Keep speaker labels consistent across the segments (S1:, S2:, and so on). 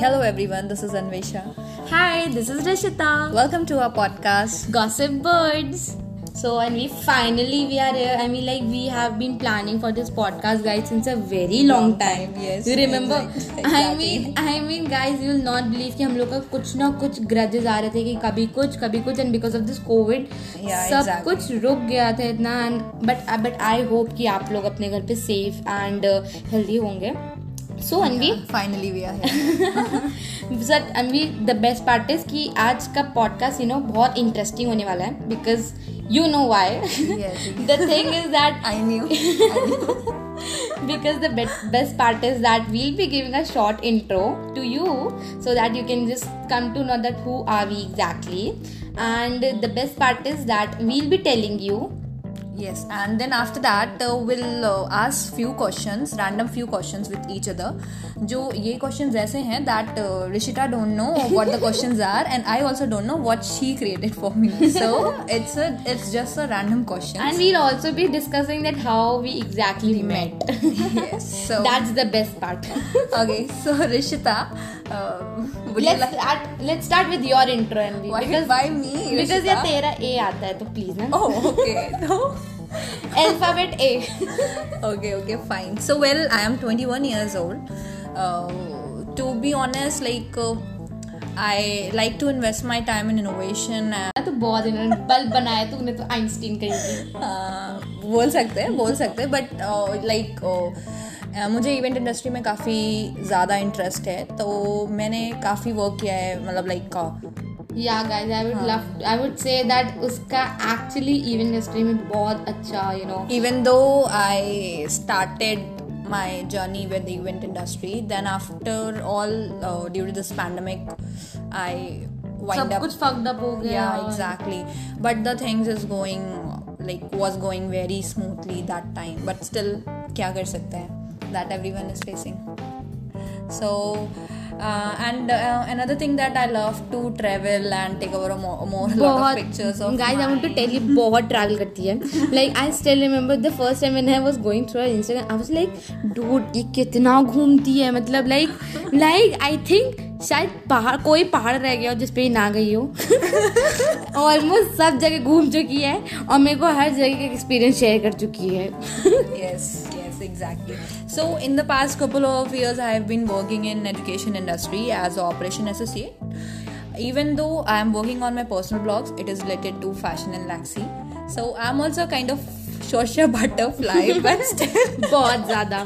S1: Hello everyone, this is Anvesha.
S2: Hi, this is Rashita.
S1: Welcome to our podcast.
S2: Gossip Birds. So, and we finally we are here. I mean, like we have been planning for this podcast, guys, since a very long, time,
S1: yes,
S2: You remember?
S1: exactly.
S2: I mean, I mean, guys, you will not believe कि हम लोग का कुछ ना कुछ grudges आ रहे थे कि कभी कुछ कभी कुछ and because of this COVID
S1: Yeah,
S2: सब
S1: exactly.
S2: कुछ रुक गया था इतना and but but I hope कि आप लोग अपने घर पे safe and uh, healthy होंगे. So Anvi
S1: finally we are
S2: sir Anvi the best part is कि आज का पॉडकास्ट यू नो बहुत इंटरेस्टिंग होने वाला है because you know
S1: why
S2: the thing is that
S1: I knew
S2: because the best part is that we'll be giving a short intro to you so that you can just come to know that who are we exactly and the best part is that we'll be telling you
S1: Yes, and then after that uh, we'll uh, ask few questions, random few questions with each other. जो ये questions ऐसे हैं that uh, Rishita don't know what the questions are and I also don't know what she created for me. So it's a it's just a random question.
S2: and we'll also be discussing that how we exactly we met, met
S1: yes. So
S2: that's the best part
S1: okay. So Rishita, uh, would you
S2: let's
S1: like?
S2: start let's start with your intro Anvi,
S1: Why,
S2: because
S1: why me? Because?
S2: ये तेरा ए आता है तो please ना
S1: Oh, okay. No.
S2: Alphabet A
S1: okay okay fine so well i am 21 years old uh, to be honest like uh, i like to invest my time in innovation and
S2: तो बहुत इन्होंने bulb बनाया तूने तो Einstein कही
S1: uh, बोल सकते हैं बोल सकते हैं बट लाइक मुझे इवेंट इंडस्ट्री में काफ़ी ज़्यादा इंटरेस्ट है तो मैंने काफ़ी वर्क किया है मतलब लाइक का।
S2: या guys I would love I would say that उसका एक्चुअली इवेंट इंडस्ट्री में बहुत अच्छा you know
S1: even though I started my journey with the event industry then after all during this pandemic I
S2: कुछ fucked हो गया।
S1: Exactly but the things is going like was going very smoothly that time but still क्या कर सकते हैं? That everyone is facing. So. Uh, and uh, another thing that I love to travel and take over a more, more lot of pictures of
S2: guys I want to
S1: my-
S2: tell you बहुत travel करती है like I still remember the first time when I was going through Instagram I was like dude ये कितना घूमती है मतलब like like I think शायद पहाड़ कोई पहाड़ रह गया हो जिस पे ना गई हो ऑलमोस्ट सब जगह घूम चुकी है और मेरे को हर जगह का एक्सपीरियंस शेयर कर चुकी है
S1: yes yes exactly so in the past couple of years i have been working in education industry as a operation associate even though i am working on my personal blogs it is related to fashion and laxi so i'm also kind of social butterfly but still
S2: बहुत ज्यादा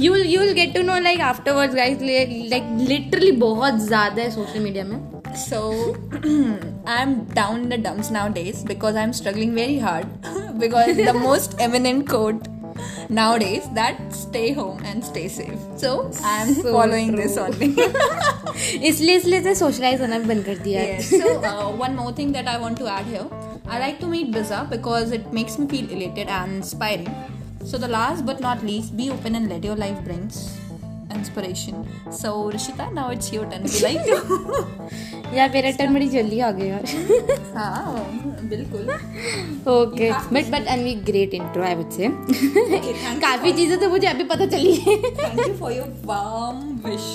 S2: you will you will get to know like afterwards guys like literally बहुत ज्यादा है social media में
S1: so i'm down in the dumps nowadays because i'm struggling very hard because the most eminent quote nowadays that stay home and stay safe so i'm
S2: So
S1: following
S2: true.
S1: this only
S2: इसलिए इसलिए से socialise होना भी बंद कर दिया है
S1: Yes. So uh, one more thing that I want to add here, I like to meet Biza because it makes me feel elated and inspiring. So the last but not least, be open and let your inspiration so Rishita now it's your turn to like
S2: या मेरा turn बड़ी जल्दी आ गया यार।
S1: हाँ बिल्कुल।
S2: Okay but but and we great intro
S1: I would say
S2: काफ़ी चीज़ें तो मुझे अभी पता चली है।
S1: Thank you for your warm wish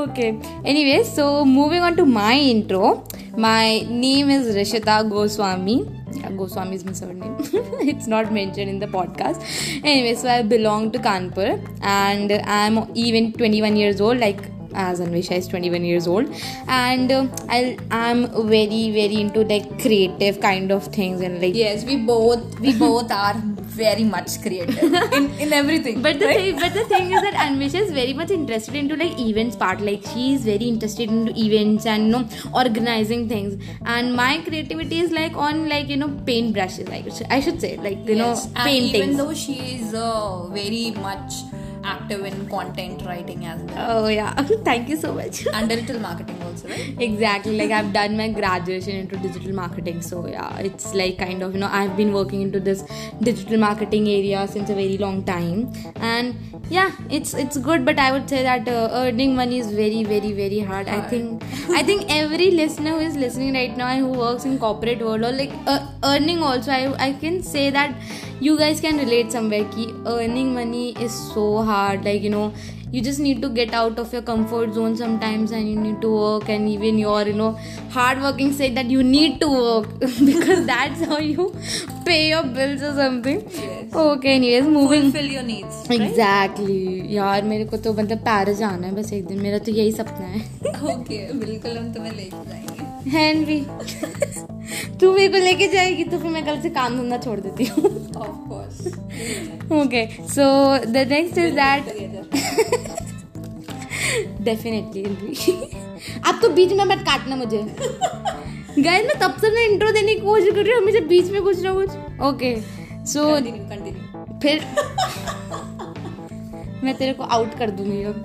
S2: okay anyway so moving on to my intro my name is rishita goswami. Yeah, goswami is my surname. It's not mentioned in the podcast. Anyway so i belong to kanpur and i'm even 21 years old like as Anvisha is 21 years old and uh, I'll, I'm very very into like creative kind of things and like
S1: Yes, we both we both are very much creative in, in everything.
S2: But the
S1: right?
S2: thing, but the thing is that Anvisha is very much interested into like events part. Like she is very interested into events and you know organizing things. And my creativity is like on like you know paint brushes. I should, I should say like you
S1: Yes,
S2: know painting
S1: even though she is uh, very much active in content writing as well.
S2: Oh yeah, thank you so much.
S1: and digital marketing also, right?
S2: exactly. Like i've done my graduation into digital marketing. So yeah it's like kind of you know i've been working into this digital marketing area since a very long time. And yeah it's it's good but i would say that uh, earning money is very very very hard. I think i think every listener who is listening right now and who works in corporate world or like uh, earning also i i can say that you guys can relate somewhere की earning money is so hard like you know you just need to get out of your comfort zone sometimes and you need to work and even your you know hard working say that you need to work because that's how you pay your bills something okay need moving exactly यार मेरे को तो मतलब Paris जाना है बस एक दिन मेरा तो यही सपना है
S1: ओके बिल्कुल हम तो मैं ले जाएँगे
S2: हैन भी तू मेरे को लेके जाएगी तो फिर मैं कल से काम धंधा छोड़ देती हूँ।
S1: Off
S2: okay so the next is that definitely अब तो बीच में मत काटना मुझे। गाइस मैं तब से ना इंट्रो देने की कोशिश कर रही हूँ हमेशा बीच में कुछ ना कुछ। ओके सो फिर मैं तेरे को आउट कर दूँगी अब।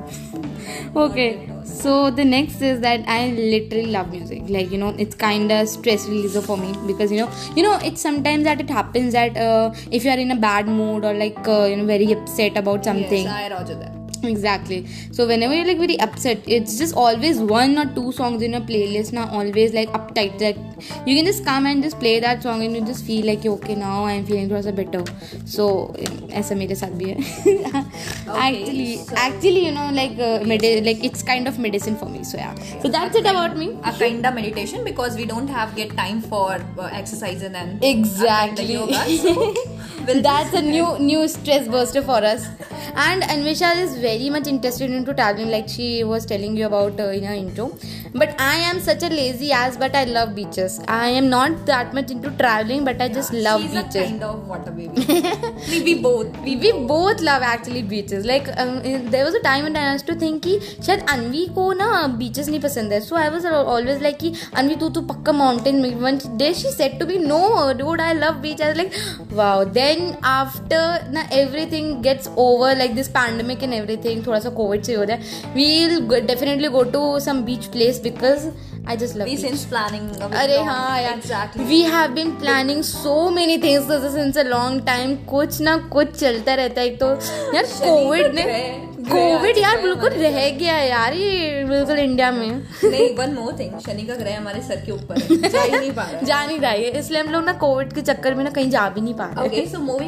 S2: Okay so the next is that i literally love music. Like you know it's kind of stress reliever for me because you know you know it's sometimes that it happens that uh, if you are in a bad mood or like uh, you know very upset
S1: about something. Yes, i roger that
S2: exactly so whenever you're like very upset it's just always one or two songs in your playlist now always like uptight that you can just come and just play that song and you just feel like okay now i'm feeling थोड़ा सा better so ऐसा मेरे साथ भी है actually
S1: so-
S2: actually you know like uh, medi- like it's kind of medicine for me so yeah so that's it about me
S1: a kind of meditation because we don't have get time for uh, exercising and
S2: exactly
S1: and the yoga. So we'll
S2: that's a new new stress buster for us and anvisha is very much interested into traveling. Like she was telling you about in her intro but I am such a lazy ass but I love beaches I am not that much into travelling but I just love beaches
S1: both
S2: love actually beaches like there was a time and I too think की शायद अनवी को ना beaches नहीं पसंद है so I was always like की अनवी तू तू पक्का mountain day she said to be no doubt I love beach I like wow then after ना everything gets over like this pandemic and everything थोड़ा सा कोविड से हो जाए we'll definitely go to some beach place because I just love
S1: We
S2: beach.
S1: since planning.
S2: अरे हाँ यार
S1: Exactly.
S2: We have been planning so many things since a long time कुछ ना कुछ चलता रहता है एक तो यार कोविड ने कोविड यार बिल्कुल रह गया यार ये बिल्कुल इंडिया में।
S1: नहीं वन मोर थिंग शनि का ग्रह हमारे सर के ऊपर है जा ही नहीं पा रहा। है
S2: जा नहीं रहा है इसलिए हम लोग ना कोविड के चक्कर में ना कहीं जा भी नहीं पा रहे।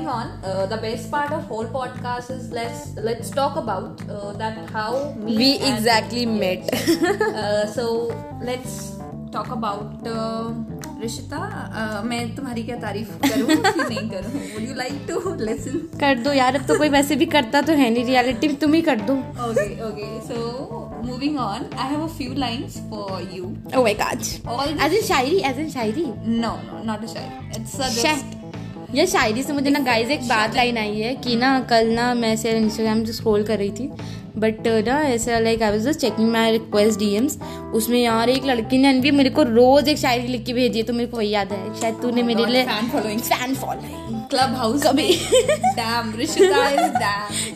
S1: On, uh, the best part of whole podcast is let's let's talk about uh, that how me
S2: we exactly
S1: met so let's talk about uh, Rishita uh, मैं तुम्हारी क्या तारीफ़ करूँ कि नहीं करूँ? Would you like to listen?
S2: कर दो यार अब तो कोई वैसे भी करता तो है नहीं रियलिटी तुम ही कर दो।
S1: Okay okay so moving on I have a few lines for you.
S2: Oh my god
S1: all
S2: as in shayari as in shayari
S1: no no not a shy it's a just
S2: ये शायरी से मुझे ना guys एक बात line आई है कि ना कल ना मैं ऐसे इंस्टाग्राम से स्क्रॉल कर रही थी बट ना ऐसा like I was just checking my request DMs उसमें यार एक लड़की ने भी मेरे को रोज एक शायरी लिख के भेजी है तो मेरे को वही याद है। शायद तूने मेरे लिए
S1: fan following
S2: fan following
S1: club house
S2: कभी
S1: damn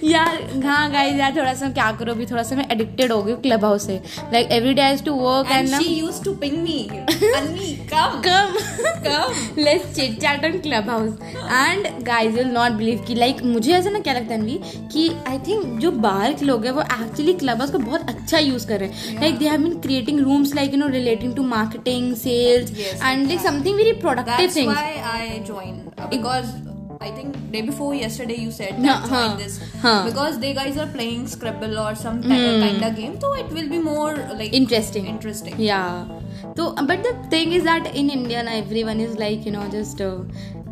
S2: यार हाँ गाइस यार थोड़ा सा क्या करो अभी? थोड़ा सा मैं एडिक्टेड हो गई क्लब हाउस से। Like every day to work
S1: and
S2: and ना
S1: she used to ping me. Anvi come. Come
S2: let's chit chat on Clubhouse and guys will not believe कि लाइक मुझे ऐसा ना क्या लगता है अनवी कि आई थिंक जो बाहर के लोग हैं वो एक्चुअली क्लब हाउस को बहुत अच्छा यूज़ कर रहे हैं। Like they have been creating rooms like you know relating to
S1: marketing
S2: sales and like something very
S1: productive
S2: things
S1: why I joined. Uh, because I think day before yesterday you said that join
S2: huh,
S1: this
S2: huh.
S1: because they guys are playing Scrabble or some ti- kind of game, so it will be more like
S2: Interesting.
S1: Interesting.
S2: yeah so but the thing is that in india everyone is like you know just uh,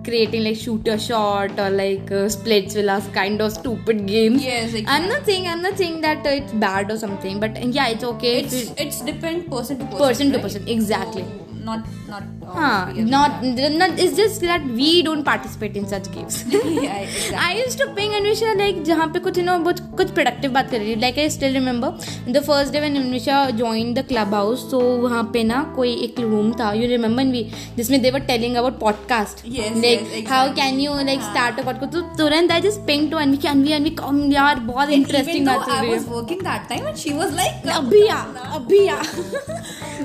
S2: creating like shooter shot or like uh, splits villas kind of stupid games
S1: Yes, exactly.
S2: i'm not saying i'm not saying that uh, it's bad or something but yeah it's okay
S1: It's
S2: it-
S1: it's depend person to person.
S2: Person to person, exactly.
S1: So, not not.
S2: हाँ not not it's just that we don't participate in such games
S1: yeah, exactly.
S2: I used to ping Anvisha like जहाँ पे कुछ you know बहुत कुछ productive बात कर रही है like I still remember the first day when Anvisha joined the club house so वहाँ पे ना कोई एक room था you remember भी जिसमें they were telling about podcast
S1: Yes,
S2: like
S1: yes,
S2: how
S1: exactly.
S2: can you like start a podcast तो तुरंत I just pinged to Anvi कि Anvi Anvi come यार बहुत
S1: though
S2: बात हो
S1: I
S2: रही
S1: was
S2: है
S1: working that time and she was like
S2: अभी आ अभी आ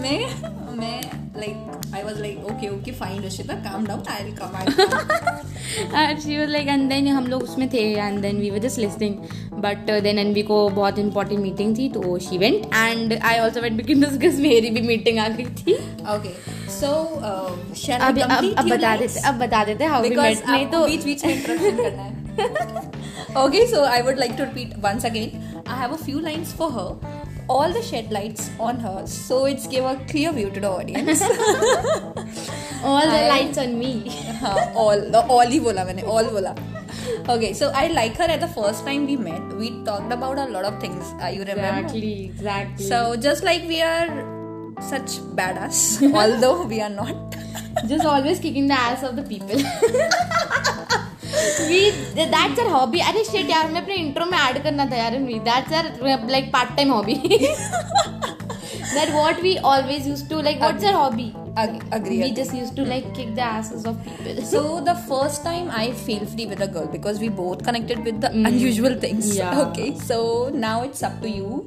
S1: मैं like I was like, okay, okay, fine, Rishita, calm down. I'll come.
S2: And she was like and then हम लोग उसमें थे and then we were just listening but uh, then अनवी को बहुत important meeting थी तो she went and I also went because मेरी भी meeting आ गई थी
S1: okay. So, uh, shall
S2: अब अब
S1: complete
S2: अब
S1: your
S2: बता देते अब बता देते how we met नहीं तो
S1: बीच बीच में इंटरप्शन करना है okay so i would like to repeat once again i have a few lines for her all the shed lights on her so it's give a clear view to the audience
S2: all the
S1: I-
S2: lights on me
S1: हाँ, all the all ही बोला मैंने all बोला okay so i like her at the first time we met we talked about a lot of things uh, you remember
S2: exactly exactly
S1: so just like we are such badass although we are not
S2: just always kicking the ass of the people we that's our hobby अरे shit यार मैं अपने intro में add करना था यार we that's our like part time hobby that what we always used to like what's our hobby
S1: agree,
S2: we just used to like kick the asses of people
S1: So the first time I feel free with a girl because we both connected with the mm. unusual things.
S2: Yeah.
S1: Okay. So now it's up to you.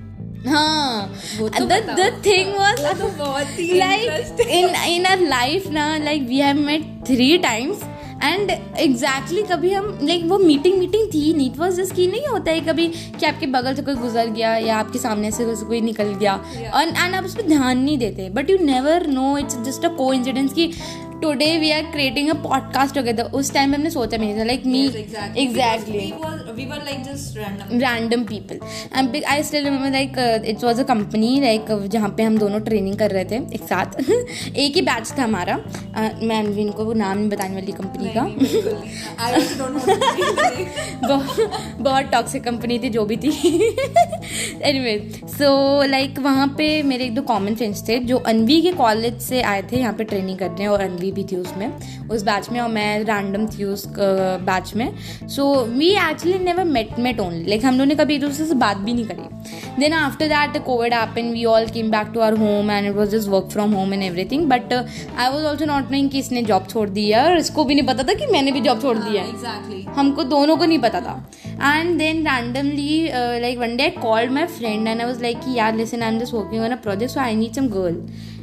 S1: हाँ।
S2: तो the thing was
S1: वो तो
S2: life ना like we have met three times and exactly कभी हम like वो meeting meeting थी नहीं। इट वॉज़ जस्ट की नहीं होता है कभी कि आपके बगल से कोई गुजर गया या आपके सामने से कोई- निकल गया।
S1: Yeah.
S2: एंड आप उस पर ध्यान नहीं देते। But you never know it's just a coincidence कि today we are creating a podcast together उस टाइम हमने सोचा भी नहीं था like
S1: me exactly Because We were we were like just random.
S2: Random people and I still remember like it was a company like जहाँ पे हम दोनों ट्रेनिंग कर रहे थे एक साथ. एक ही बैच था हमारा. Uh, मैं अनविन को वो नाम नहीं बताने वाली कंपनी का. बहुत टॉक्सिक कंपनी थी जो भी थी. एनीवे सो लाइक वहाँ पे मेरे एक दो कॉमन फ्रेंड्स थे जो अनवी के कॉलेज से आए थे यहाँ पे ट्रेनिंग करने और अनवी भी थी उसमें। उस बैच में और मैं रैंडम थी उस बैच में। So we actually never met met only like हम लोगों ने कभी एक दूसरे से बात भी नहीं करी। Then after that Covid happen we all came back to our home and it was just work from home and everything but I was also not knowing कि इसने जॉब छोड़ दी है और इसको भी नहीं पता था कि मैंने भी जॉब छोड़ दी है।
S1: Exactly.
S2: हमको दोनों को नहीं पता था। And then randomly like one day called my friend and I was like कि यार listen I am just working on a project so I need some girl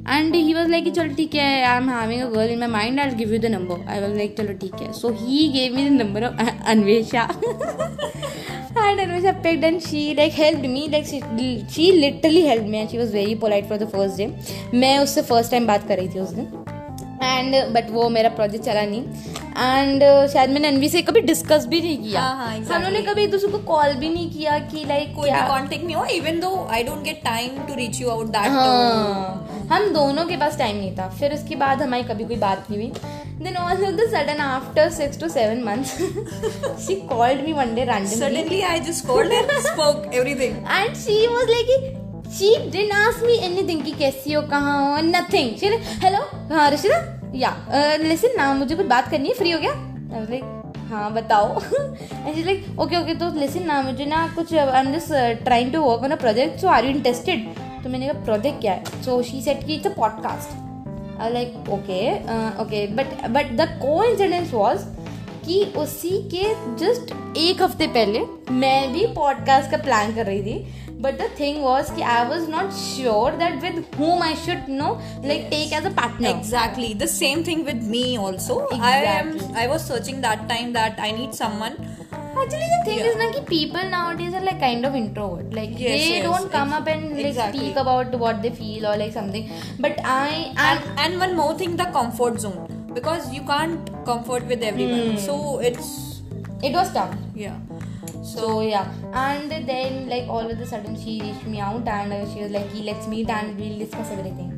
S2: and he was like चलो ठीक है I am having a girl in my mind I give you the number I was like चलो ठीक है. So he gave me the number of Anvesha and Anvesha paid and she like help me like she literally help me and she was very polite for the first day मैं उससे first time बात कर रही थी उस दिन. And but वो मेरा प्रोजेक्ट चला नहीं. एंड uh, शायद मैंने अनवी से कभी डिस्कस भी नहीं किया.
S1: हाँ, हाँ, exactly.
S2: हम लोगों ने कभी एक दूसरे को कॉल भी नहीं किया कि लाइक
S1: कोई भी कांटेक्ट नहीं हुआ even though I don't get time to reach you out
S2: that हम दोनों के पास टाइम नहीं था. फिर उसके बाद हमारी कभी कोई बात नहीं हुई. Then all of the sudden after six to seven months she called me one day randomly
S1: suddenly i just called and spoke everything.
S2: And she was like she didn't ask me anything कि कैसी हो, कहाँ हो she like hello? हाँ ऋषिता या listen ना, मुझे कुछ बात करनी है फ्री हो गया? Like हाँ बताओ. एंड लाइक ओके ओके तो लिसन ना, मुझे ना कुछ I am just trying to work on a project so are you interested तो मैंने कहा प्रोजेक्ट क्या है? सो शी सेट कि it's a podcast like okay okay but but the coincidence was कि उसी के जस्ट एक हफ़्ते पहले मैं भी पॉडकास्ट का प्लान कर रही थी। but the thing was ki i was not sure that with whom i should know like yes. take as a partner.
S1: Exactly. The same thing with me also. Exactly. i am i was searching that time that i need someone.
S2: Actually the thing
S1: yeah.
S2: is that people nowadays are like kind of introvert. Like
S1: yes,
S2: they
S1: yes,
S2: don't come up and like
S1: exactly.
S2: speak about what they feel or like something. But i and,
S1: and one more thing the comfort zone. Because you can't comfort with everyone.
S2: Hmm.
S1: So it's
S2: it was tough.
S1: Yeah.
S2: So yeah, and then like all of a sudden she reached me out and uh, she was like, "Let's meet and we'll discuss everything."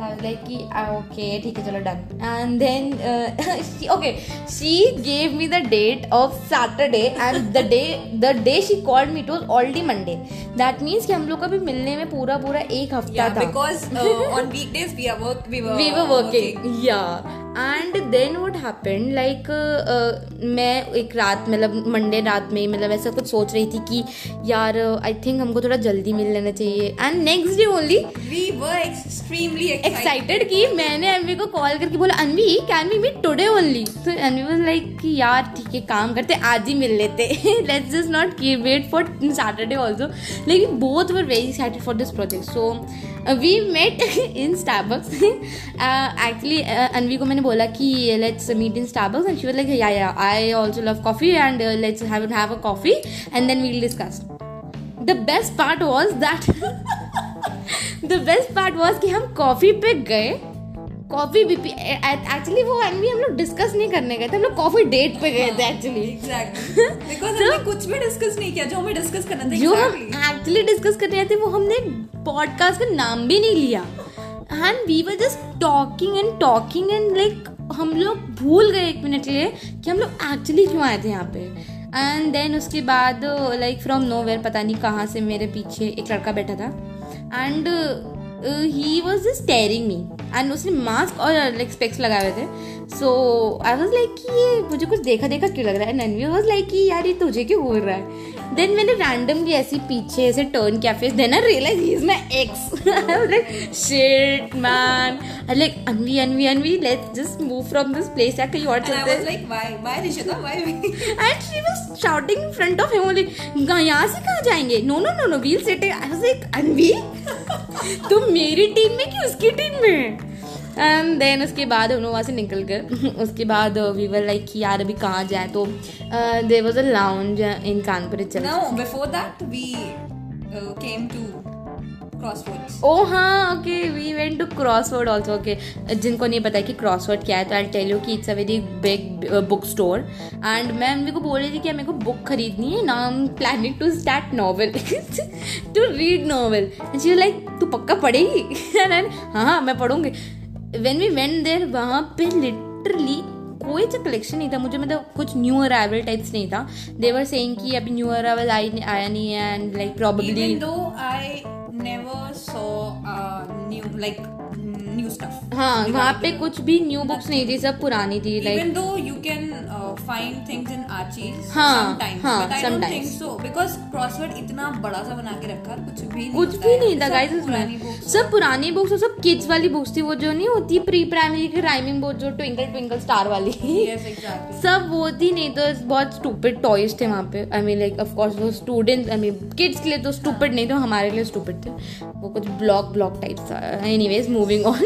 S2: I was like, "Ah, okay, ठीक है चलो done. And then, uh, she, okay, she gave me the date of Saturday, and the day, the day she called me, it was already Monday. That means कि हम लोग का भी मिलने में पूरा पूरा एक हफ़्ता
S1: Yeah,
S2: था.
S1: because uh, on weekdays we are work. We were.
S2: we were working. working yeah and then what happen like uh, मैं एक रात मतलब मंडे रात में मतलब ऐसा कुछ सोच रही थी कि यार आई थिंक हमको थोड़ा जल्दी मिल लेना चाहिए। And next day only
S1: we were extremely excited
S2: कि मैंने अनवी को कॉल करके बोला Anvi can we meet today only तो अनवी वाज लाइक कि यार ठीक है काम करते आज ही मिल लेते. लेट्स जस्ट नॉट की वेट फॉर सैटरडे ऑल्सो लेकिन both were very excited for this project so we met in Starbucks actually Anvi को मैंने बोला कि let's meet in Starbucks and she was like yeah yeah I also love coffee and let's have have a coffee and then we'll discuss the best part was that the best part was कि हम coffee पे गए coffee भी पी actually वो एनवी हम लोग discuss नहीं करने गए थे हम लोग कॉफ़ी डेट पे गए थे एक्चुअली.
S1: Because हमने कुछ भी डिस्कस नहीं किया जो हमें डिस्कस करना था
S2: जो हम एक्चुअली डिस्कस कर रहे थे वो हमने पॉडकास्ट का नाम भी नहीं लिया। And we were just talking and talking and like हम लोग भूल गए एक मिनट के लिए कि हम लोग एक्चुअली क्यों आए थे यहाँ पे। एंड देन उसके बाद लाइक फ्रॉम नो पता नहीं कहाँ से मेरे पीछे एक लड़का बैठा था। And he was just staring me and उसने मास्क और स्पेक्स लगाए हुए थे। सो आई वॉज़ लाइक कि ये मुझे कुछ देखा देखा क्यों लग रहा है? ननवी वॉज़ लाइक कि यार ये तुझे क्यों बोल रहा है? देन मैंने रैंडमली ऐसे पीछे ऐसे टर्न किया face then I realise he is my ex like shit man like Anvi Anvi Anvi let's just move from this place या कहीं और चलते हैं?
S1: like, why, why Rishita, why we?
S2: And she was shouting in front of him only यहाँ से कहाँ जाएँगे no no no no we'll said I was like Anvi तुम मेरी टीम में कि उसकी टीम में? एंड देन उसके बाद हम लोग वहाँ से निकल गए। उसके बाद वी वर लाइक कि यार अभी कहाँ जाए? तो there was a lounge in Kanpur
S1: No, before that we uh, came to
S2: oh हाँ okay we went to Crossword also okay जिनको नहीं पता है कि क्रॉसवर्ड क्या है तो आई टेल यू कि it's a very big bookstore and मैं मेरे को बोल रही थी कि मेरे को बुक खरीदनी है ना I am planning to start novel to read novel ji like तू पक्का पढ़ेगी? हाँ हाँ मैं पढ़ूँगी। वेन वी वेंट देर वहाँ पे लिटरली कोई सा कलेक्शन नहीं था। मुझे मतलब कुछ न्यू अराइवल टाइप्स नहीं था। देवर सेइंग कि अभी न्यू अराइवल आया नहीं है and like
S1: Even though I never saw uh, new new stuff.
S2: हाँ वहाँ पे कुछ भी न्यू बुक्स नहीं थी सब पुरानी थी like
S1: Even though you can uh, find things in
S2: हाँ, हाँ,
S1: but I don't
S2: sometimes.
S1: think so because crossword इतना बड़ा सा बना के रखा कुछ भी नहीं
S2: कुछ भी नहीं था गाइस उसमें। सब पुरानी बुक्स और सब किड्स वाली बुक्स थी वो जो नहीं होती प्री प्राइमरी की राइमिंग बुक जो ट्विंकल ट्विंकल स्टार वाली।
S1: Yes, exactly.
S2: सब वो थी नहीं तो बहुत स्टूपिड टॉयज थे वहाँ पे। I mean like of course वो स्टूडेंट आई मीन किड्स के लिए तो स्टूपिड नहीं थे हमारे लिए स्टूपिड थे। वो कुछ ब्लॉक ब्लॉक टाइप था। एनीवेज मूविंग ऑन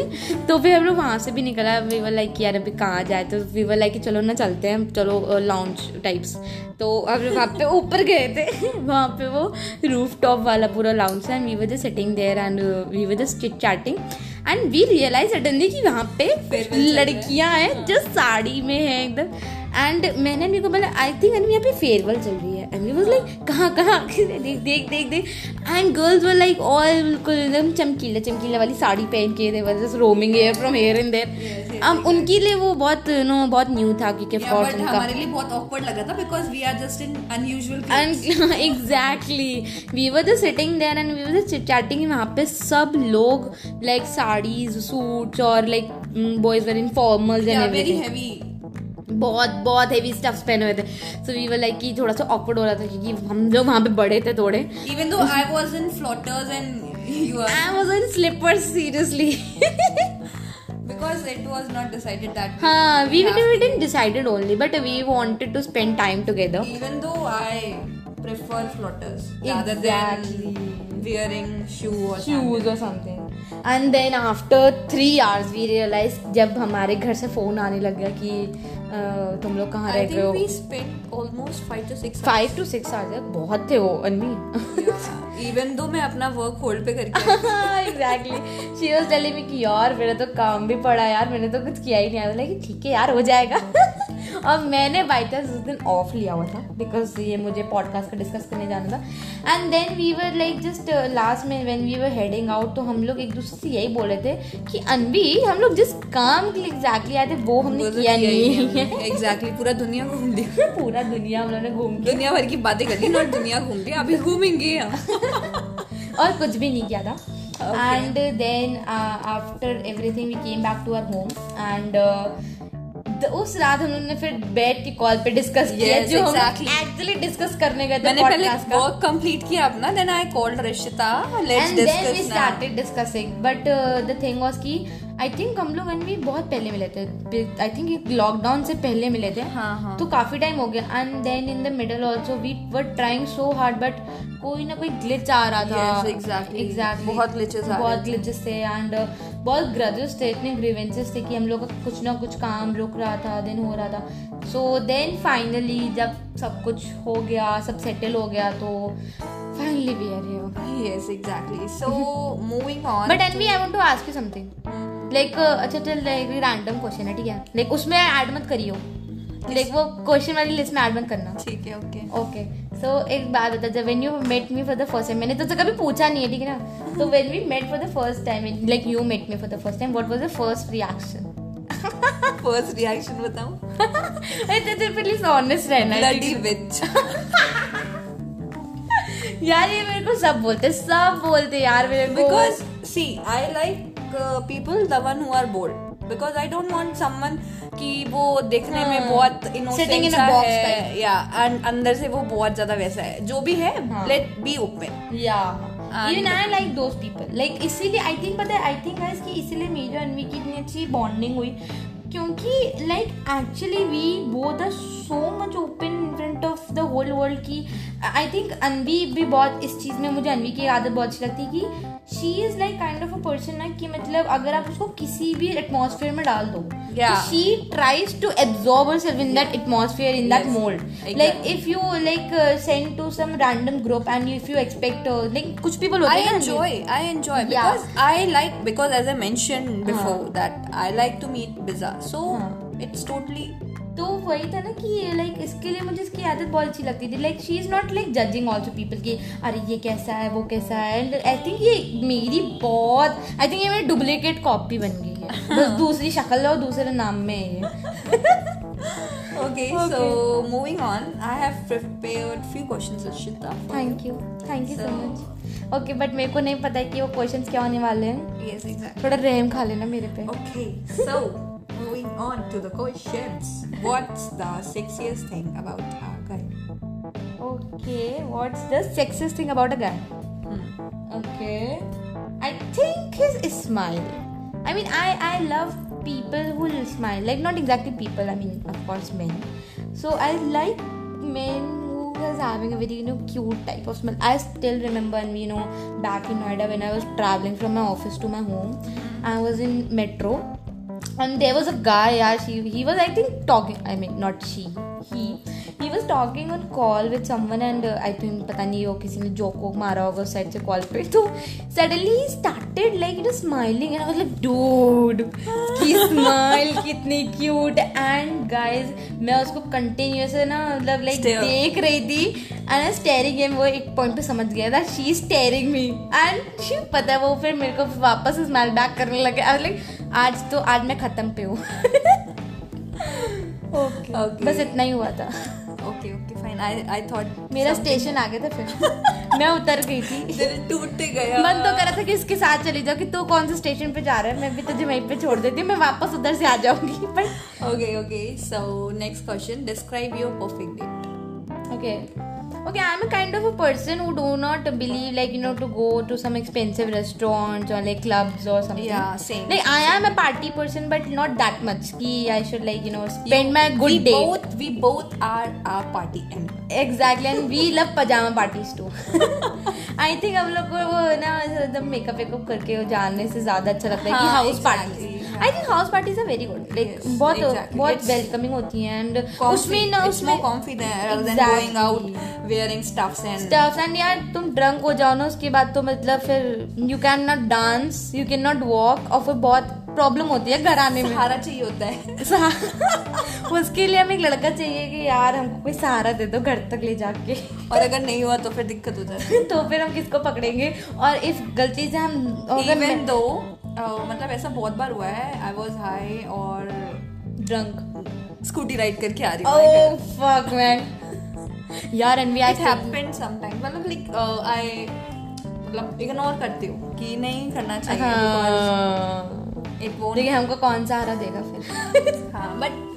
S2: तो फिर हम लोग वहाँ से भी निकला। वी वर लाइक यार अभी कहाँ जाए? तो वी वर लाइक चलो ना चलते हैं। चलो लॉन्च टाइप्स तो हम लोग वहाँ पे ऊपर गए थे। वहाँ पे वो रूफ टॉप वाला पूरा लाउंज है and we were just sitting there and we were just chit chatting and we realise suddenly कि वहाँ पे
S1: रहा है।
S2: लड़कियाँ हैं। जो साड़ी में हैं एकदम। एंड मैंने मेरे को बोला आई थिंक अनवी यहाँ पे फेयरवेल चल रही है एंड वाज लाइक कहाँ कहाँ देख देख देख देख and girls were like all बिल्कुल एकदम चमकीला चमकीला वाली साड़ी पहन के they just roaming air from here in
S1: there
S2: अब उनके लिए वो बहुत नो बहुत न्यू था क्योंकि
S1: Yeah,
S2: उनका
S1: हमारे लिए बहुत awkward लगा था because we are just in unusual clothes.
S2: And exactly, we were just sitting there and we were just chit chatting. वहाँ पे सब लोग like साड़ीज सूट्स और like boys were in formals and
S1: yeah, very
S2: everything.
S1: heavy.
S2: बहुत बहुत heavy stuffs पहने हुए थे सो वी वर लाइक कि थोड़ा सा ऑकवर्ड हो रहा था क्योंकि हम लोग वहाँ पे बड़े थे थोड़े
S1: I was in floaters and you are
S2: I was in slippers seriously
S1: because it was not decided that we-
S2: हाँ
S1: we
S2: we we didn't decided only but we wanted to spend time together
S1: even though I prefer floaters rather than wearing shoe or
S2: shoes or something and then after three hours we realized जब हमारे घर से phone आने लग गया कि तुम लोग कहाँ
S1: I
S2: रह रहे हो आवर्स बहुत थे वो अनवी
S1: इवन दो मैं अपना वर्क होल्ड पे करके
S2: exactly she was telling me कि यार मेरा तो काम भी पड़ा यार मैंने तो कुछ किया ही नहीं. आया लाइक ठीक है यार हो जाएगा. और मैंने बाई चांस उस दिन ऑफ़ लिया हुआ था बिकॉज़ ये मुझे पॉडकास्ट का डिस्कस करने जाना था. And then we were like just last में when we were heading out तो हम लोग एक दूसरे से यही बोले थे कि अनवी हम लोग जिस काम के लिए एग्जैक्टली आए थे वो हमने किया नहीं. है
S1: एग्जैक्टली पूरा दुनिया घूम लिया
S2: पूरा दुनिया हम लोगों ने घूम के
S1: दुनिया भर की बातें कर ली नॉट दुनिया घूम ली अभी घूमेंगे
S2: और कुछ भी नहीं किया था. And then after everything we came back to our home and उस रात हम लोग ने फिर बैठ के कॉल पे डिस्कस किया जो
S1: exactly.
S2: हम एक्चुअली डिस्कस करने गए थे
S1: मैंने पहले
S2: का।
S1: वर्क कंप्लीट किया अपना then I called Rishita. Let's
S2: discuss and then
S1: we
S2: started discussing but the thing was कि आई थिंक हम लोग एंड बहुत पहले मिले थे। आई थिंक लॉकडाउन से पहले मिले थे।
S1: हाँ, हाँ।
S2: तो काफ़ी टाइम हो गया। And then in the middle also we were trying so hard but कोई ना कोई ग्लिच आ रहा था।
S1: Exactly Yes, exactly.
S2: एग्जैक्टली
S1: बहुत रहे
S2: बहुत
S1: थे।
S2: ग्लिचेस थे एंड बहुत ग्रजेस थे इतने ग्रीवेंसेस थे कि हम लोग का कुछ ना कुछ काम रुक रहा था देन हो रहा था। सो देन फाइनली जब सब कुछ हो गया सब सेटल हो गया तो finally we are here
S1: yes exactly so moving on
S2: but Anvi I want to ask you something like अच्छा चल लाइक रैंडम क्वेश्चन है ठीक है? लाइक उसमें ऐड मत करियो। लाइक वो क्वेश्चन वाली लिस्ट में ऐड मत करना।
S1: ठीक है ओके
S2: ओके सो एक बात बता जब when you met me for the first time मैंने तुझसे कभी पूछा नहीं है ठीक है ना? तो when we met for the first time like you met me for the first time what was the first reaction
S1: first reaction बताऊँ?
S2: प्लीज़ ऑनेस्ट रहना
S1: ब्लडी विच
S2: यार ये मेरे को सब बोलते सब बोलते यार मेरे को।
S1: Because see i like people the one who are bold because I don't want someone कि वो देखने
S2: हाँ, में
S1: बहुत
S2: इनोसेंट
S1: है या एंड अंदर से वो बहुत ज़्यादा वैसा है जो भी है. Let be open
S2: yeah Even I like those people. Like इसीलिए मेरे और की इतनी अच्छी bonding हुई। क्योंकि like actually we both are so much open in front the whole world की आई थिंक अनवी भी बहुत इस चीज़ में मुझे अनवी की आदत बहुत अच्छी लगती है कि she is like kind of a person ना कि मतलब अगर आप उसको किसी भी एटमोसफेयर में डाल दो
S1: Yeah.
S2: She tries to absorb herself in that atmosphere in that
S1: Yes,
S2: mold
S1: exactly.
S2: like if you like uh, send to some random group and if you expect uh, like कुछ people होते
S1: I
S2: हैं ना
S1: enjoy I enjoy
S2: Yeah.
S1: because I like because as I mentioned before that I like to meet So
S2: तो वही था ना कि like इसके लिए मुझे इसकी आदत बहुत अच्छी लगती थी। Like she is not like judging also people की अरे ये कैसा है वो कैसा है? एंड आई थिंक ये मेरी बहुत आई थिंक ये मेरी डुप्लीकेट कॉपी बन गई है। बस दूसरी शक्ल और दूसरे नाम में है ये।
S1: Okay, so moving on I have prepared few questions Rishita
S2: thank you thank you so
S1: So-
S2: much okay but मेरे को नहीं पता है कि वो क्वेश्चंस क्या होने वाले हैं।
S1: Yes exactly.
S2: थोड़ा रहम खा लेना मेरे पे।
S1: Okay, so moving on to the questions. What's the sexiest thing about a guy?
S2: Okay, what's the sexiest thing about a guy? Hmm. Okay, I think his smile. I mean, I I love people who smile. Like not exactly people. I mean, of course, men. So I like men who is having a very you know cute type of smile. I still remember, you know, back in Noida when I was traveling from my office to my home, I was in metro and there was a guy yeah she he was i think talking i mean not she he he was talking on call with someone and uh, i think पता नहीं वो किसी ने joke वोक मारा होगा उस side से call पे। तो suddenly he started like you know smiling and I was like dude की स्माइल कितनी क्यूट एंड गाइस मैं उसको कंटिन्यूस ना मतलब लाइक देख रही थी। एंड स्टेरिंग गेम वो एक पॉइंट पे समझ गया था। She staring me and she पता है वो फिर मेरे को वापस स्माइल बैक करने लगे। आई लाइक आज तो आज मैं खत्म पे हूँ. Okay
S1: Okay.
S2: बस इतना ही हुआ था।
S1: Okay, okay fine I I thought
S2: मेरा स्टेशन आ गया था फिर। मैं उतर गई थी।
S1: दिल टूट गया।
S2: मन तो कर रहा था कि इसके साथ चली जाओ कि तू कौन से स्टेशन पे जा रहा है? मैं भी तुझे वहीं पे छोड़ देती हूँ मैं वापस उधर से आ जाऊँगी but
S1: okay okay so next question describe your perfect date
S2: okay. Okay i'm a kind of a person who do not believe like you know to go to some expensive restaurants or like clubs or something
S1: Yeah, same.
S2: like i am a party person but not that much ki i should like you know spend you, my good
S1: we
S2: day
S1: both we both are our party and
S2: exactly and we love pyjama parties too I think हम लोग को वो ना makeup wake up करके जाने से ज़्यादा अच्छा लगता है कि
S1: हाँ,
S2: हाउस
S1: exactly, हाँ।
S2: I think house parties are very good
S1: like
S2: बहुत बहुत वेलकमिंग होती हैं एंड उसमें ना उसमें Exactly.
S1: going out wearing stuffs
S2: stuffs and यार तुम ड्रंक हो जाओ ना उसके बाद तो मतलब फिर you can not dance you can not walk और फिर बहुत प्रॉब्लम होती है घर आने में।
S1: सहारा चाहिए होता है।
S2: उसके लिए हमें एक लड़का चाहिए कि यार हमको कोई सहारा दे दो घर तक ले जाके।
S1: और अगर नहीं हुआ तो फिर दिक्कत हो जाती है।
S2: तो फिर हम किसको पकड़ेंगे? और इस गलती से हम अगर
S1: इवन दो मतलब ऐसा बहुत बार हुआ है आई वॉज़ हाई और
S2: ड्रंक
S1: स्कूटी राइड करके आ रही हूँ
S2: ओह फक मैन यार and we
S1: I happened sometime मतलब लाइक आई मतलब इग्नोर करती हूँ कि नहीं करना चाहिए
S2: देखिए हमको कौन सहारा देगा फिर।
S1: हाँ बट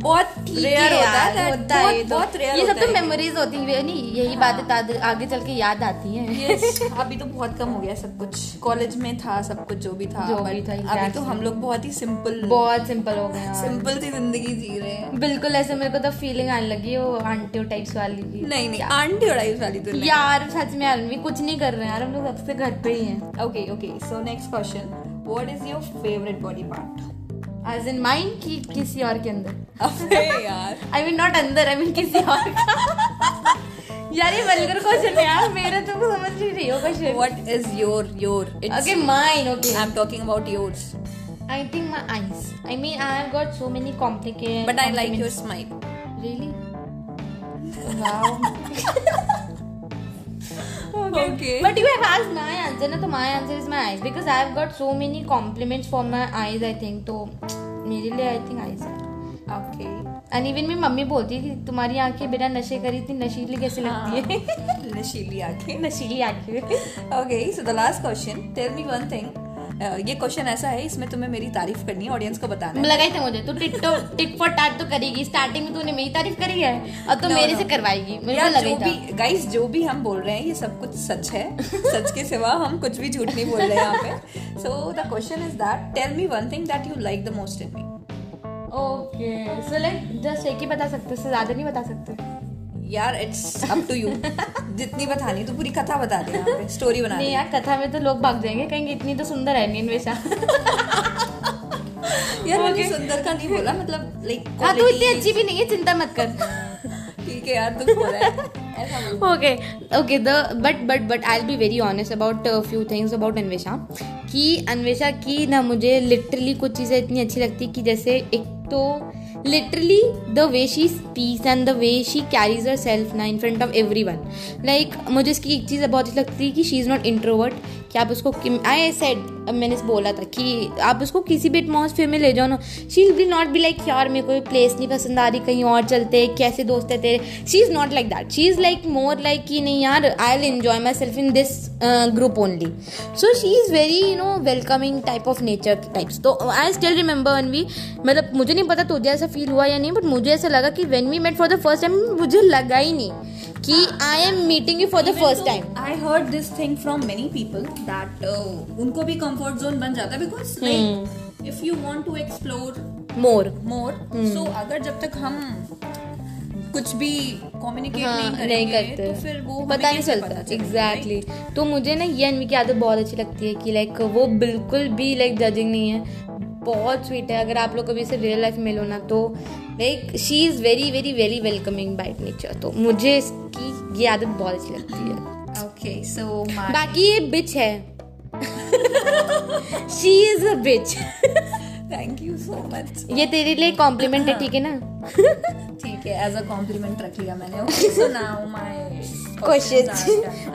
S1: बहुत रेयर
S2: है
S1: होता है
S2: होता है
S1: बहुत
S2: तो।
S1: रेयर
S2: ये सब तो मेमोरीज होती है नहीं यही बातें आगे चल के याद आती हैं।
S1: अभी तो बहुत कम हो गया सब कुछ। कॉलेज में था सब कुछ जो भी था
S2: जो भी था,
S1: अभी तो हम लोग बहुत ही सिंपल
S2: बहुत सिंपल हो गए
S1: सिंपल सी ज़िंदगी जी रहे हैं।
S2: बिल्कुल ऐसे मेरे को तो फीलिंग आने लगी वो आंटियों टाइप्स वाली
S1: नहीं नहीं आंटी टाइप्स वाली तो
S2: यार सच में यार कुछ नहीं कर रहे हैं यार हम लोग सबसे घर पे ही हैं।
S1: Okay okay so next question what is your favourite body part
S2: as in mind की किसी और के अंदर
S1: अबे यार
S2: आई मीन नॉट अंदर आई मीन किसी और का यार ये वल्गर क्वेश्चन है यार मेरे तो समझ नहीं रही हो question
S1: what is your your
S2: okay mine okay
S1: I am talking about yours
S2: I think my eyes. I mean, I have got so many complicated.
S1: But I like your smile
S2: Really? Wow.
S1: Okay.
S2: But you have asked my answer, na? So my answer is my eyes because I have got so many compliments for my eyes. I think तो मेरे लिए I think eyes है.
S1: Okay.
S2: And even मेरी mummy बोलती थी तुम्हारी आँखें बिना नशे करी इतनी नशीली कैसे लगती है
S1: नशीली आँखें
S2: नशीली आँखें
S1: okay so the last question tell me one thing ये क्वेश्चन ऐसा है इसमें तुम्हें मेरी तारीफ़ करनी है ऑडियंस को बताना है।
S2: लगा ही था मुझे तो टिट टिट फॉर टाट तो करेगी स्टार्टिंग में तूने मेरी तारीफ़ करी है और तो
S1: No,
S2: मेरे
S1: no.
S2: से करवाएगी मेरे लगा था।
S1: भी गाइस जो भी हम बोल रहे हैं ये सब कुछ सच है। सच के सिवा हम कुछ भी झूठ नहीं बोल रहे हैं यहाँ पे। So the question is that tell me one thing that you like the most in me
S2: okay so like just एक ही बता सकते उससे ज़्यादा नहीं बता सकते।
S1: यार इट्स अप टू यू जितनी बतानी तो पूरी कथा बता दे स्टोरी बना
S2: नहीं यार कथा में तो लोग भाग जाएँगे कहेंगे इतनी तो सुंदर है नहीं अन्वेषा
S1: यार मैंने सुंदर का नहीं बोला मतलब लाइक
S2: हाँ तू इतनी अच्छी भी नहीं है चिंता मत कर।
S1: ठीक है यार तू बोल रहा है
S2: okay okay the but but but I be very honest about few things about Anvesha कि अन्वेषा की ना मुझे लिटरली कुछ चीज़ें इतनी अच्छी लगती कि जैसे एक तो literally the way she speaks and the way she carries herself ना in front of everyone like मुझे इसकी एक चीज़ बहुत अच्छी लगती है कि शी इज़ नॉट इंट्रोवर्ट कि आप उसको आई सेड मैंने बोला था कि आप उसको किसी भी एटमोसफियर में ले जाओ ना she will not be like यार, मेरे को प्लेस नहीं पसंद आ रही, कहीं और चलते कैसे दोस्त है तेरे? She is not like that she is like more like कि नहीं यार I will enjoy myself in this group only so she is very you know welcoming type of nature types तो I still remember one we मतलब मुझे नहीं पता, तुझे ऐसा फील हुआ या नहीं बट मुझे ऐसा लगा कि when we met for the first time मुझे लगा ही नहीं कि I am meeting you for the first time
S1: I heard this thing from many people that उनको भी कंफर्ट जोन बन जाता है because. If you want to
S2: explore
S1: more
S2: more.
S1: So अगर जब तक हम कुछ भी कम्युनिकेट
S2: हाँ,
S1: नहीं
S2: नहीं करते
S1: तो फिर वो
S2: पता नहीं चलता एग्जैक्टली exactly. तो मुझे ना ये अनवी की आदत बहुत अच्छी लगती है कि लाइक वो बिल्कुल भी लाइक जजिंग नहीं है बहुत स्वीट है। अगर आप लोग कभी इसे रियल लाइफ मिलो ना तो like she is very very very welcoming by nature तो मुझे इसकी ये आदत बहुत अच्छी लगती है।
S1: ओके सो
S2: बाकी ये बिच है। She is a bitch
S1: thank you so much
S2: ये तेरे लिए कॉम्प्लीमेंट है ठीक है ना?
S1: ठीक है एज अ कॉम्प्लीमेंट रख लिया मैंने। Okay so now my
S2: questions.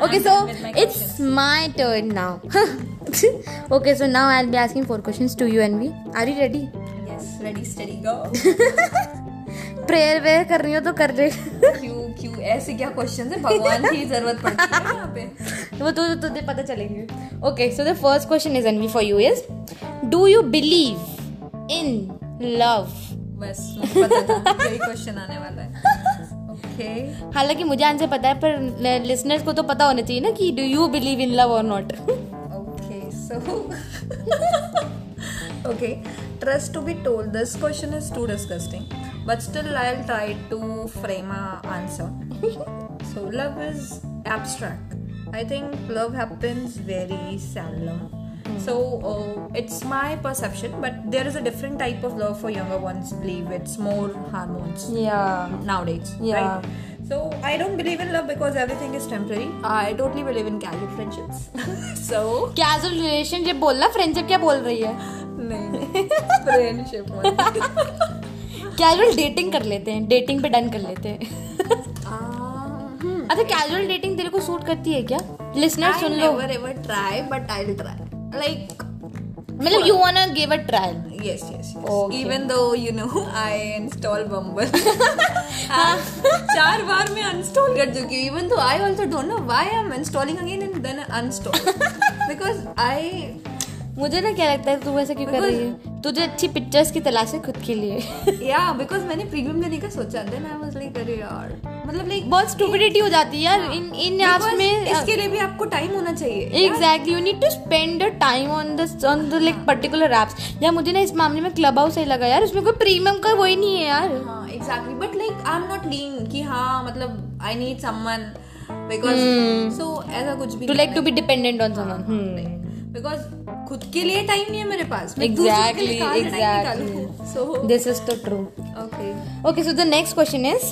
S2: okay, so it's my turn now. okay, so now I'll be asking four questions to you, Envy. Are you ready?
S1: Yes ready steady go
S2: prayer where कर रही हो तो कर ले
S1: क्यों क्यों ऐसे क्या क्वेश्चन है? भगवान की ज़रूरत पड़ती है यहाँ पे।
S2: वो तो तुझे पता चलेंगे। Okay so the first question is Anvi for you is do you believe in love
S1: बस यही क्वेश्चन आने वाला है। Okay.
S2: हालाँकि मुझे आंसर पता है पर लिसनर्स को तो पता होना चाहिए ना कि do you believe in love और not
S1: okay so okay trust to be told this question is too disgusting but still I will try to frame a answer so love is abstract I think love happens very seldom So uh, it's my perception, but there is a different type of love for younger ones. Believe it's more hormones
S2: या
S1: nowadays.
S2: Yeah.
S1: Right? So I don't believe in love because everything is temporary. I totally believe in casual friendships. so
S2: casual relationship बोलना friendship क्या बोल रही है
S1: नहीं friendship
S2: casual dating कर लेते हैं डेटिंग पे डन कर लेते हैं अच्छा कैजुअल डेटिंग तेरे को सूट करती है क्या लिसनर सुन लो
S1: never ever try but I'll try like
S2: मतलब you want to give a trial
S1: yes yes, yes.
S2: Okay.
S1: even though you know I install Bumble चार बार मैं uninstall कर चुकी हूँ even though I also don't know why I'm installing again and then uninstall because I
S2: मुझे ना क्या लगता है तू ऐसा क्यों कर रही है? तुझे अच्छी पिक्चर्स की तलाश है खुद के लिए।
S1: Yeah because मैंने प्रीमियम लेने का सोचा then I was like अरे यार। मतलब like
S2: बहुत स्टूपिडिटी हो जाती है यार इन इन ऐप्स में
S1: इसके लिए भी आपको टाइम होना चाहिए।
S2: Exactly you need to spend the time on the on the like particular apps या मुझे ना इस मामले में क्लब हाउस सही लगा यार उसमें कोई प्रीमियम का वही नहीं है यार।
S1: हाँ exactly but like I am not lean कि हाँ मतलब I need someone because so ऐसा कुछ भी
S2: to like to be dependent on someone
S1: because खुद के लिए टाइम नहीं है मेरे पास
S2: Exactly, exactly.
S1: So
S2: this is तो true
S1: okay
S2: Okay, so the next question is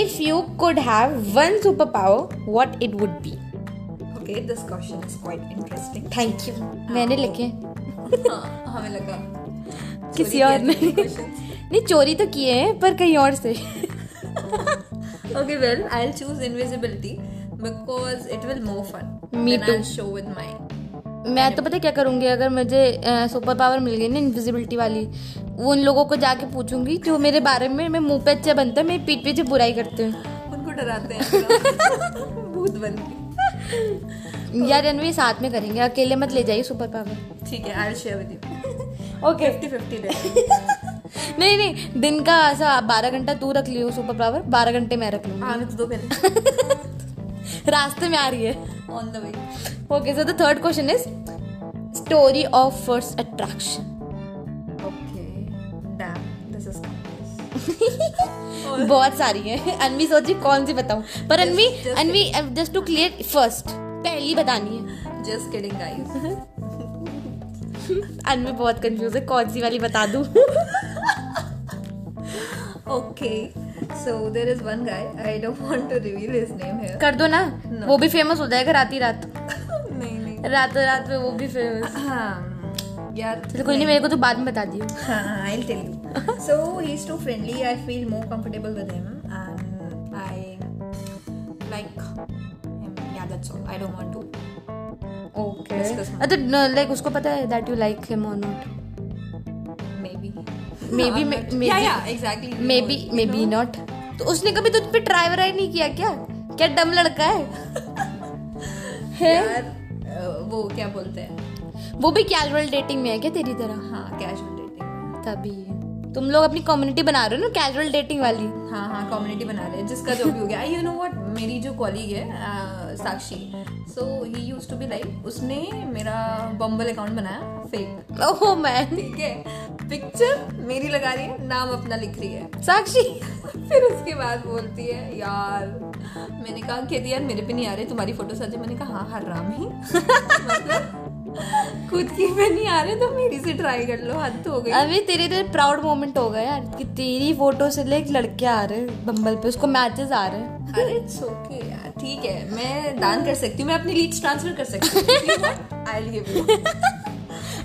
S2: if you could have one superpower, what it would be?
S1: Okay this question is quite interesting
S2: Thank you. मैंने लिखे
S1: हमें लगा
S2: किसी और ने नहीं चोरी तो किए हैं पर कहीं और से
S1: okay well i'll choose invisibility because it will more fun
S2: Me too.
S1: i'll show with mine
S2: मैं तो पता क्या करूँगी? अगर मुझे सुपर पावर मिल गई ना इनविजिबिलिटी वाली वो उन लोगों को जाके पूछूँगी जो मेरे बारे में मैं मुँह पे अच्छा बनता है मेरी पीठ पीछे बुराई करते हैं।
S1: उनको डराते हैं भूत बन के।
S2: यार रणवीर साथ में करेंगे अकेले मत ले जाइए सुपर पावर
S1: ठीक है I share with you
S2: okay
S1: fifty fifty
S2: नहीं नहीं दिन का ऐसा बारह घंटा तू रख लियो सुपर पावर बारह घंटे मैं रख लूँगी।
S1: आने तो दो पहले।
S2: रास्ते में आ रही है। On the way okay so the third question is
S1: story of first attraction
S2: बहुत सारी है। अनवी सोची कौन सी बताऊँ। पर
S1: Anvi
S2: Anvi just to clear first पहली बतानी है।
S1: जस्ट किडिंग गाइस
S2: अनवी बहुत कंफ्यूज है कौन सी वाली बता दूँ?
S1: Okay so there is one guy I don't want to reveal his name here
S2: कर दो ना वो भी फ़ेमस हो जाएगा रात ही रात
S1: नहीं नहीं
S2: रात रात में वो भी फ़ेमस
S1: हाँ यार
S2: चलो कोई नहीं मेरे को तो बाद में बता दियो
S1: हाँ I'll tell you. so he's too friendly. I feel more comfortable with him, and I like him. Yeah, that's all. I don't want to.
S2: Okay
S1: Discuss more.
S2: अच्छा लाइक उसको पता है दैट यू लाइक हिम और
S1: not.
S2: Maybe,
S1: be. You
S2: may
S1: be
S2: may
S1: be
S2: not तो उसने कभी तुझ पे ट्राई वराई नहीं किया क्या? क्या डम लड़का है? है?
S1: यार वो क्या बोलते हैं?
S2: वो भी कैजुअल डेटिंग में है क्या तेरी तरह?
S1: हाँ कैजुअल डेटिंग
S2: तभी। तुम लोग अपनी कम्युनिटी बना रहे हो ना कैजुअल डेटिंग वाली?
S1: हाँ हाँ कम्युनिटी बना रहे हैं जिसका जो भी हो गया। यू नो व्हाट मेरी जो कॉलीग है Sakshi so he used to be like उसने मेरा बम्बल अकाउंट बनाया फेक
S2: ओह मैन
S1: ठीक है? पिक्चर मेरी लगा रही है नाम अपना लिख रही है।
S2: साक्षी।
S1: फिर उसके बाद बोलती है यार मैंने कहा कहती यार मेरे पे नहीं आ रहे तुम्हारी फ़ोटो है। मैंने कहा हाँ हर राम ही। मतलब खुद की पे नहीं आ रहे तो मेरी से ट्राई कर लो हद हो गई।
S2: अभी तेरे तेरे प्राउड मोमेंट हो गया यार कि तेरी फ़ोटो से ले एक लड़के आ रहे हैं बम्बल पे उसको मैचेस आ रहे हैं।
S1: अरे इट्स ओके यार ठीक है मैं दान कर सकती हूँ मैं अपनी लीड्स ट्रांसफ़र कर सकती हूँ आई विल गिव यू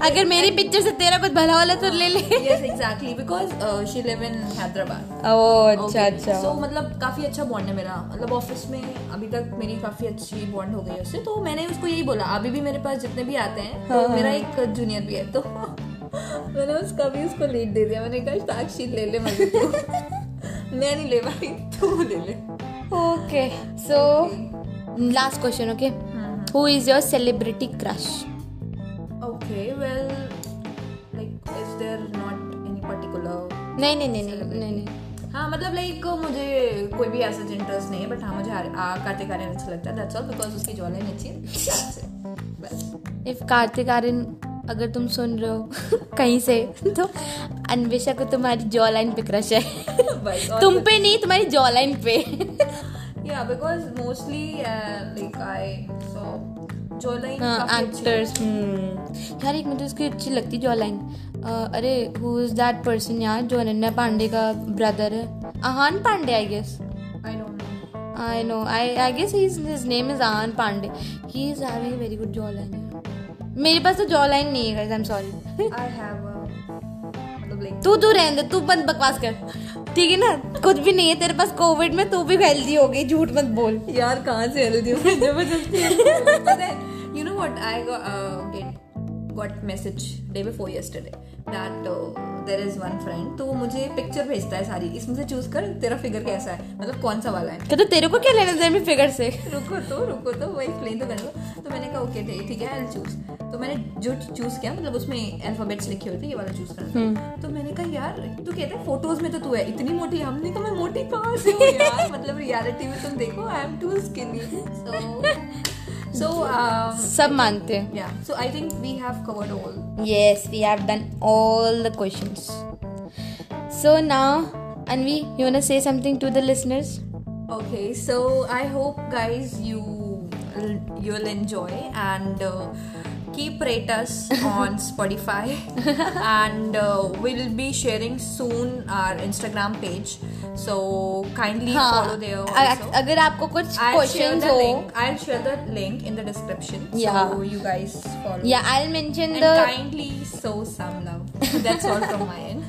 S2: अगर मेरी पिक्चर से तेरा कुछ भला वाला तो ले ले।
S1: Yes exactly because she live in Hyderabad
S2: oh अच्छा अच्छा।
S1: सो मतलब काफ़ी अच्छा बॉन्ड है मेरा। मतलब ऑफ़िस में अभी तक मेरी काफ़ी अच्छी बॉन्ड हो गई है उससे तो मैंने उसको यही बोला अभी भी मेरे पास जितने भी आते हैं तो मेरा एक जूनियर भी है। तो मैंने उसका भी उसको लीड दे दिया। मैंने कहा साक्षी ले ले मज़े मैं नहीं ले पाई तू ले ले।
S2: Okay so last question okay who is your celebrity crush
S1: okay well like is there not any particular
S2: नहीं नहीं नहीं नहीं नहीं
S1: हाँ मतलब लाइक मुझे कोई भी ऐसा इंटरेस्ट नहीं है बट हाँ मुझे कार्तिक आर्यन अच्छा लगता है दैट्स ऑल बिकॉज़ उसकी जॉ अच्छी है
S2: इफ़ कार्तिक आर्यन अगर तुम सुन रहे हो कहीं से तो अन्वेषा को तुम्हारी जॉ लाइन पे क्रश है। तुम पे नहीं तुम्हारी जॉ लाइन पे।
S1: Yeah because mostly uh, like I saw jawline काफ़ी अच्छी
S2: एक्टर्स यार एक मुझे उसकी अच्छी लगती जॉ लाइन अरे हु इज़ दैट पर्सन यार जो अनन्या पांडे का ब्रदर है आहान पांडे आई गेस
S1: है। I know
S2: I know. I guess his his name is Ahan Pandey. He is having a very good jawline. मेरे पास तो जॉ लाइन नहीं है guys. I'm sorry.
S1: I have a मतलब
S2: तू तू रहने दे तू बंद बकवास कर ठीक है ना? कुछ भी नहीं है तेरे पास कोविड में तू भी हेल्दी हो गई झूठ मत बोल।
S1: यार कहाँ से हेल्दी हूँ। ज़बरदस्ती you know what I get message day before yesterday that there is one friend तो वो मुझे पिक्चर भेजता है सारी। इसमें से चूज़ कर तेरा फिगर कैसा है? मतलब कौन सा वाला है?
S2: क्या तो तेरे को क्या लेना देना फिगर से?
S1: रुको तो रुको तो वो एक्सप्लेन तो कर लो तो मैंने कहा ओके ठीक है आई चूज़ तो मैंने जो चूज़ किया मतलब उसमें अल्फाबेट्स लिखे हुए थे ये वाला चूज़ करना तो मैंने कहा यार तू कहते हैं फ़ोटोज़ में तो तू है इतनी मोटी हमने कहा मैं मोटी कहाँ से हूँ यार? मतलब रियलिटी में तुम देखो I am too skinny
S2: so So, um.
S1: Yeah. So, I think we have covered all.
S2: Yes, we have done all the questions. So, now, Anvi, you want to say something to the listeners?
S1: Okay, so I hope, guys, you you'll enjoy and uh, keep rate us on Spotify and uh, we'll be sharing soon our Instagram page so kindly follow there
S2: uh-
S1: also.
S2: अगर आपको कुछ
S1: the
S2: हो,
S1: share the link in the description.
S2: Yeah.
S1: So you guys follow.
S2: yeah, I'll mention
S1: And
S2: the
S1: kindly show some love. That's all from my end.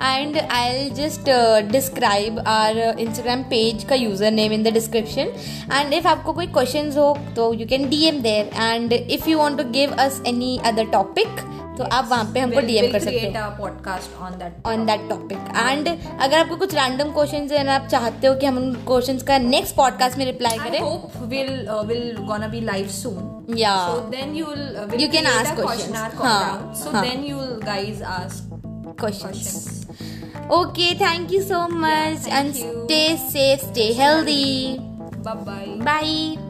S2: and I'll just uh, describe our uh, Instagram page का user name in the description. And if आपको कोई questions हो, तो you can DM there. And if you want to give us any other topic, तो आप वहाँ पे हमको
S1: डीएम
S2: कर सकते हो।
S1: Podcast on that
S2: topic and अगर आपको कुछ रैंडम क्वेश्चन है ना आप चाहते हो कि हम उन क्वेश्चन का नेक्स्ट पॉडकास्ट में रिप्लाई करें।
S1: Will will gonna be live soon या then
S2: you can ask
S1: question so then you will ask questions
S2: okay thank you
S1: so
S2: much
S1: and
S2: stay safe stay healthy
S1: bye bye
S2: bye